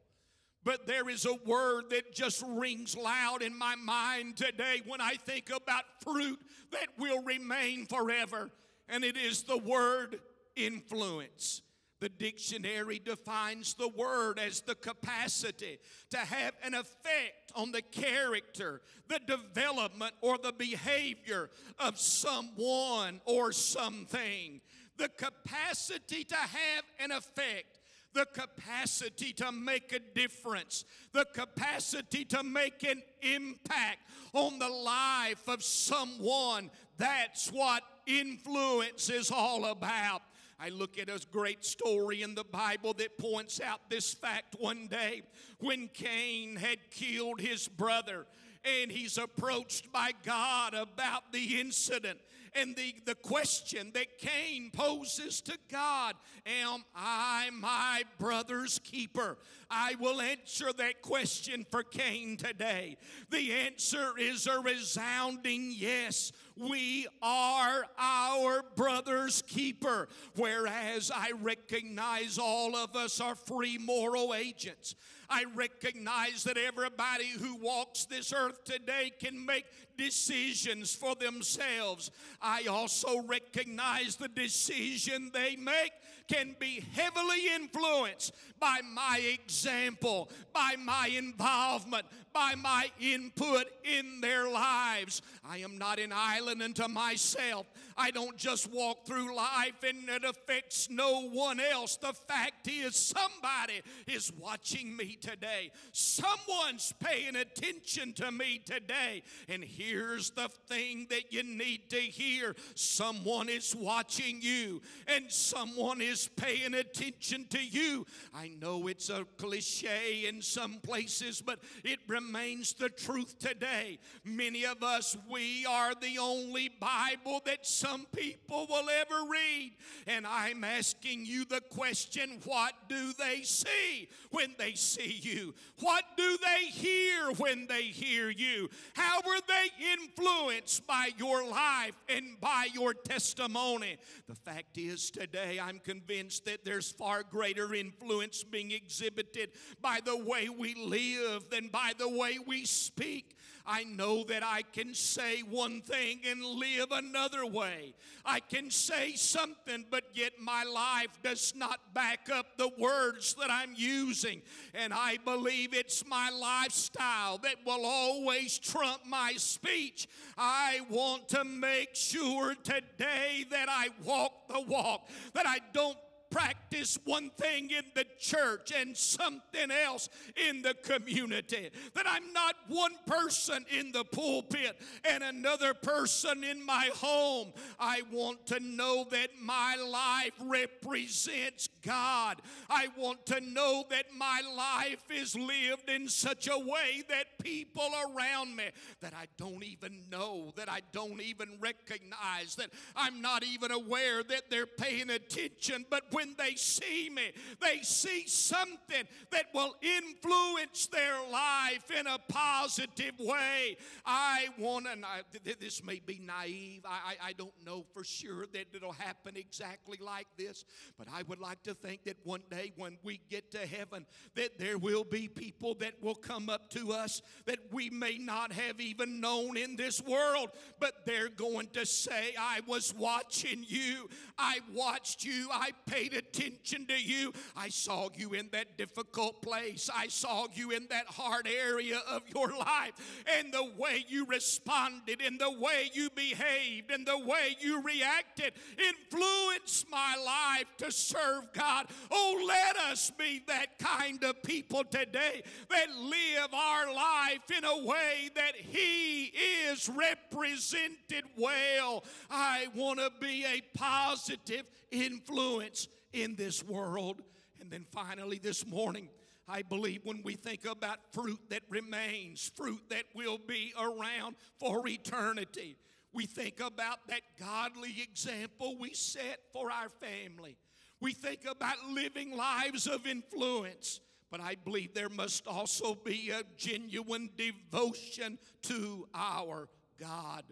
but there is a word that just rings loud in my mind today when I think about fruit that will remain forever, and it is the word influence. The dictionary defines the word as the capacity to have an effect on the character, the development, or the behavior of someone or something. The capacity to have an effect, the capacity to make a difference, the capacity to make an impact on the life of someone. That's what influence is all about. I look at a great story in the Bible that points out this fact one day when Cain had killed his brother and he's approached by God about the incident. And the, the question that Cain poses to God Am I my brother's keeper? I will answer that question for Cain today. The answer is a resounding yes. We are our brother's keeper. Whereas I recognize all of us are free moral agents. I recognize that everybody who walks this earth today can make decisions for themselves. I also recognize the decision they make can be heavily influenced by my example, by my involvement, by my input in their lives. I am not an island unto myself. I don't just walk through life and it affects no one else. The fact is, somebody is watching me today. Someone's paying attention to me today. And here's the thing that you need to hear someone is watching you, and someone is paying attention to you. I know it's a cliche in some places, but it remains the truth today. Many of us, we are the only Bible that some people will ever read. And I'm asking you the question what do they see when they see you? What do they hear when they hear you? How were they influenced by your life and by your testimony? The fact is, today I'm convinced that there's far greater influence being exhibited by the way we live than by the way we speak. I know that I can say one thing and live another way. I can say something, but yet my life does not back up the words that I'm using. And I believe it's my lifestyle that will always trump my speech. I want to make sure today that I walk the walk, that I don't practice one thing in the church and something else in the community. That I'm not one person in the pulpit and another person in my home. I want to know that my life represents God. I want to know that my life is lived in such a way that people around me that I don't even know, that I don't even recognize, that I'm not even aware that they're paying attention, but when they see me, they see something that will influence their life in a positive way. I want to, this may be naive. I, I, I don't know for sure that it'll happen exactly like this, but I would like to think that one day when we get to heaven, that there will be people that will come up to us that we may not have even known in this world, but they're going to say, I was watching you. I watched you. I paid attention to you. I saw you in that difficult place. I saw you in that hard area of your life. And the way you responded, and the way you behaved, and the way you reacted influenced my life to serve God. Oh, let us be that kind of people today that live our life in a way that He is represented well. I want to be a positive influence in this world. And then finally, this morning, I believe when we think about fruit that remains, fruit that will be around for eternity, we think about that godly example we set for our family. We think about living lives of influence. But I believe there must also be a genuine devotion to our God.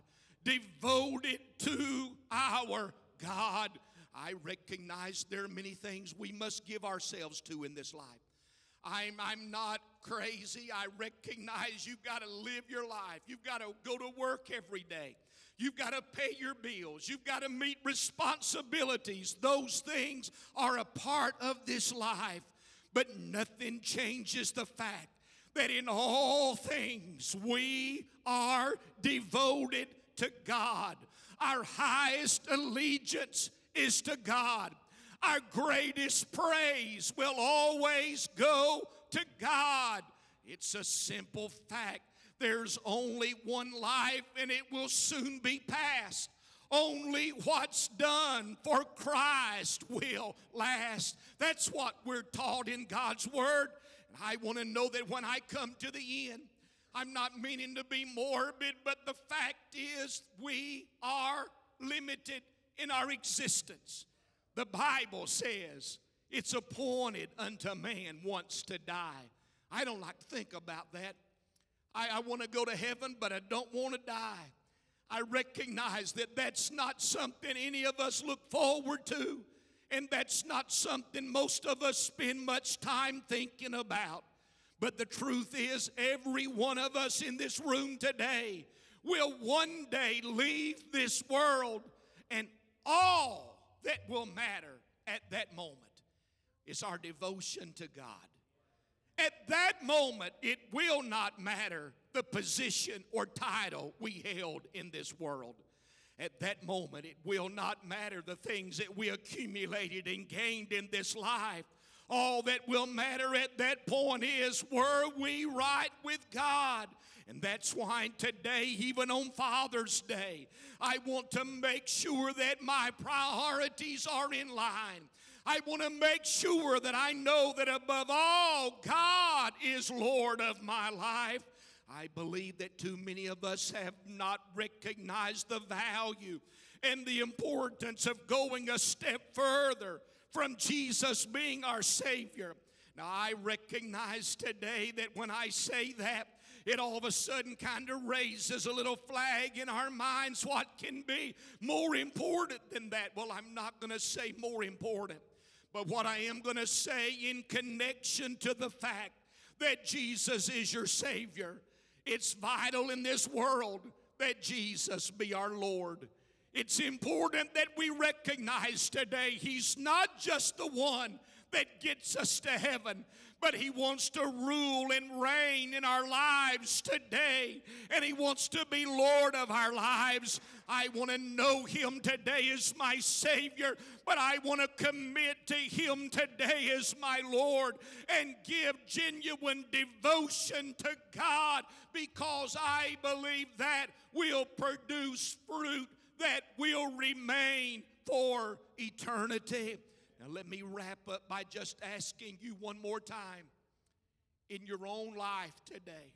Devoted to our God. I recognize there are many things we must give ourselves to in this life. I'm, I'm not crazy. I recognize you've got to live your life. You've got to go to work every day. You've got to pay your bills. You've got to meet responsibilities. Those things are a part of this life. But nothing changes the fact that in all things we are devoted to God. Our highest allegiance is to God. Our greatest praise will always go to God. It's a simple fact. There's only one life and it will soon be past. Only what's done for Christ will last. That's what we're taught in God's Word. And I want to know that when I come to the end, I'm not meaning to be morbid, but the fact is we are limited in our existence. The Bible says it's appointed unto man once to die. I don't like to think about that. I, I want to go to heaven, but I don't want to die. I recognize that that's not something any of us look forward to, and that's not something most of us spend much time thinking about. But the truth is, every one of us in this room today will one day leave this world, and all that will matter at that moment is our devotion to God. At that moment, it will not matter the position or title we held in this world. At that moment, it will not matter the things that we accumulated and gained in this life. All that will matter at that point is were we right with God? And that's why today, even on Father's Day, I want to make sure that my priorities are in line. I want to make sure that I know that above all, God is Lord of my life. I believe that too many of us have not recognized the value and the importance of going a step further from Jesus being our Savior. Now, I recognize today that when I say that, it all of a sudden kind of raises a little flag in our minds. What can be more important than that? Well, I'm not going to say more important, but what I am going to say in connection to the fact that Jesus is your Savior, it's vital in this world that Jesus be our Lord. It's important that we recognize today He's not just the one that gets us to heaven, but He wants to rule and reign in our lives today, and He wants to be Lord of our lives. I want to know Him today as my Savior, but I want to commit to Him today as my Lord and give genuine devotion to God because I believe that will produce fruit that will remain for eternity. Now, let me wrap up by just asking you one more time in your own life today,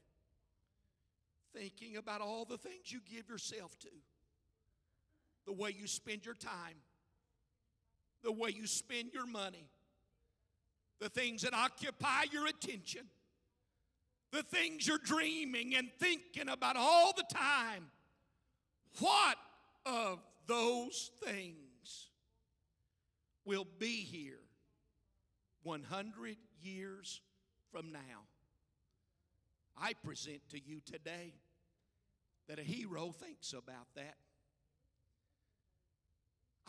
thinking about all the things you give yourself to, the way you spend your time, the way you spend your money, the things that occupy your attention, the things you're dreaming and thinking about all the time. What of those things will be here 100 years from now. I present to you today that a hero thinks about that.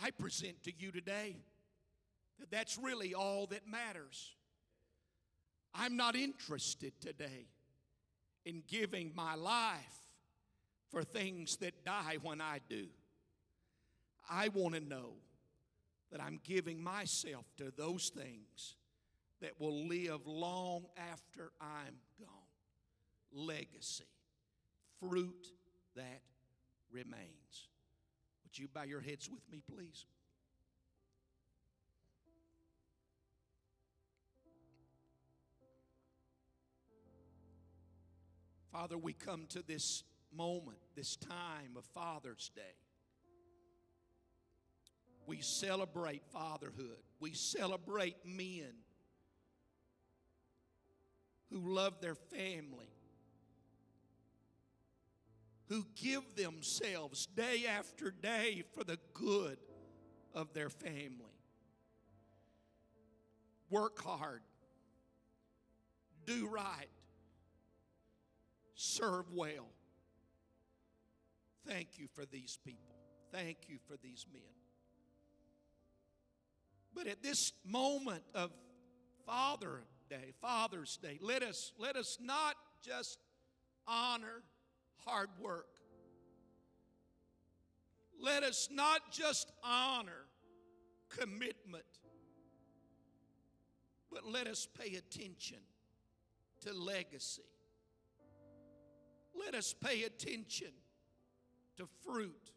I present to you today that that's really all that matters. I'm not interested today in giving my life for things that die when I do. I want to know that I'm giving myself to those things that will live long after I'm gone. Legacy, fruit that remains. Would you bow your heads with me, please? Father, we come to this moment, this time of Father's Day. We celebrate fatherhood. We celebrate men who love their family, who give themselves day after day for the good of their family. Work hard, do right, serve well. Thank you for these people. Thank you for these men. But at this moment of Father Day, Father's Day, let us let us not just honor hard work. Let us not just honor commitment, but let us pay attention to legacy. Let us pay attention to fruit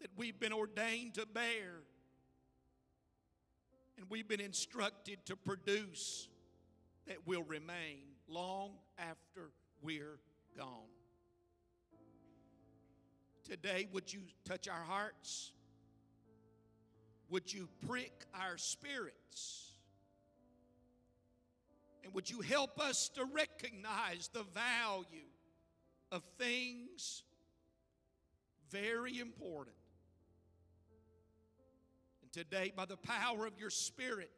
that we've been ordained to bear and we've been instructed to produce that will remain long after we're gone. Today, would you touch our hearts? Would you prick our spirits? And would you help us to recognize the value of things very important? And today, by the power of your Spirit,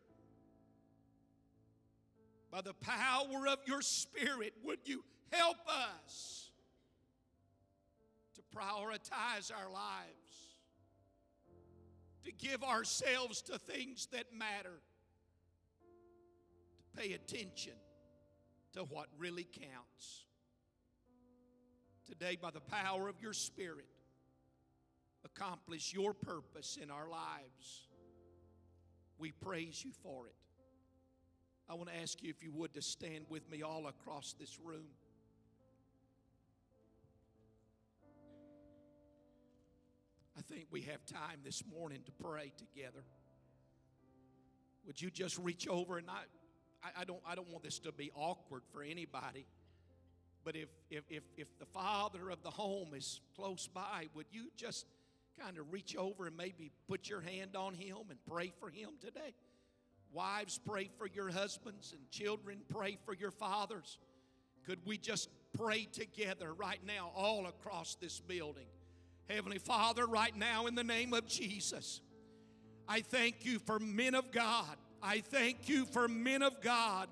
by the power of your Spirit, would you help us to prioritize our lives, to give ourselves to things that matter, to pay attention to what really counts. Today, by the power of your Spirit, accomplish your purpose in our lives. We praise you for it. I want to ask you, if you would, to stand with me all across this room. I think we have time this morning to pray together. Would you just reach over and I, I, I don't, I don't want this to be awkward for anybody. But if, if, if, if the father of the home is close by, would you just kind of reach over and maybe put your hand on him and pray for him today? Wives, pray for your husbands, and children, pray for your fathers. Could we just pray together right now, all across this building? Heavenly Father, right now, in the name of Jesus, I thank you for men of God. I thank you for men of God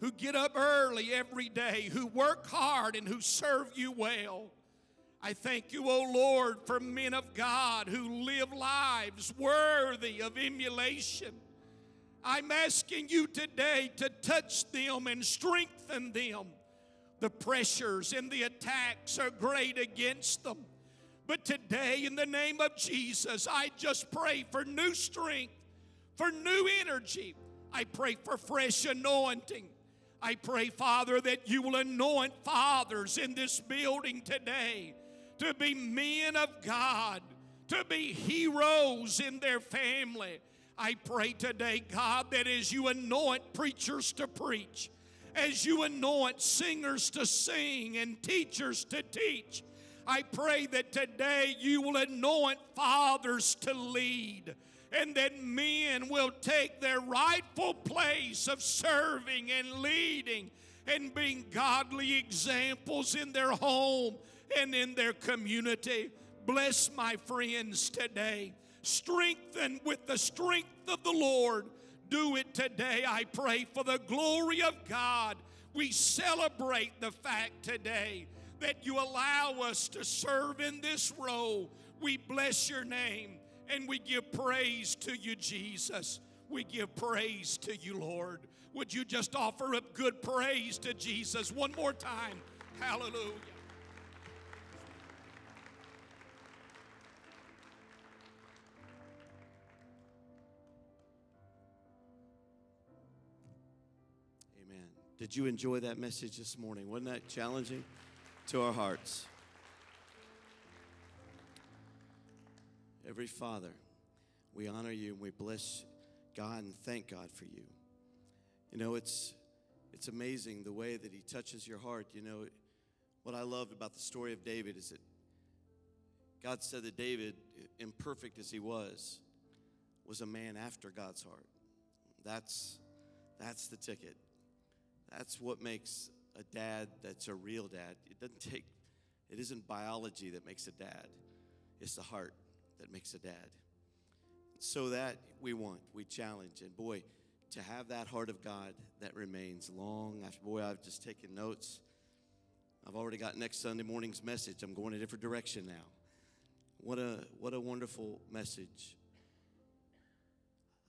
who get up early every day, who work hard, and who serve you well. I thank you, O Lord, for men of God who live lives worthy of emulation. I'm asking you today to touch them and strengthen them. The pressures and the attacks are great against them. But today, in the name of Jesus, I just pray for new strength, for new energy. I pray for fresh anointing. I pray, Father, that you will anoint fathers in this building today to be men of God, to be heroes in their family. I pray today, God, that as you anoint preachers to preach, as you anoint singers to sing and teachers to teach, I pray that today you will anoint fathers to lead and that men will take their rightful place of serving and leading and being godly examples in their home and in their community. Bless my friends today. Strengthen with the strength of the Lord. Do it today, I pray, for the glory of God. We celebrate the fact today that you allow us to serve in this role. We bless your name and we give praise to you, Jesus. We give praise to you, Lord. Would you just offer up good praise to Jesus one more time? Hallelujah. Did you enjoy that message this morning? Wasn't that challenging to our hearts? Every father, we honor you and we bless God and thank God for you. You know, it's it's amazing the way that he touches your heart. You know, what I love about the story of David is that God said that David, imperfect as he was, was a man after God's heart. That's that's the ticket. That's what makes a dad that's a real dad. It doesn't take, it isn't biology that makes a dad, it's the heart that makes a dad. So that we want, we challenge. And boy, to have that heart of God that remains long after, boy, I've just taken notes. I've already got next Sunday morning's message. I'm going a different direction now. What a, what a wonderful message.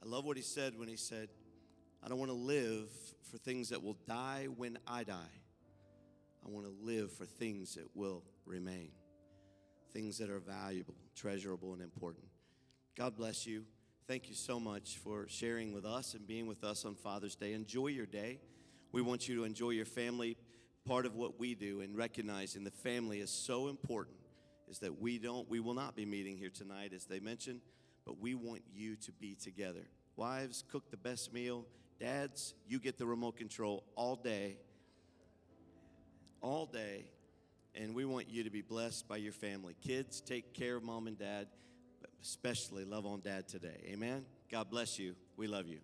I love what he said when he said, I don't want to live for things that will die when I die. I want to live for things that will remain, things that are valuable, treasurable, and important. God bless you. Thank you so much for sharing with us and being with us on Father's Day. Enjoy your day. We want you to enjoy your family. Part of what we do and recognizing the family is so important is that we don't, we will not be meeting here tonight, as they mentioned, but we want you to be together. Wives, cook the best meal. Dads, you get the remote control all day, all day, and we want you to be blessed by your family. Kids, take care of mom and dad, but especially love on dad today. Amen. God bless you. We love you.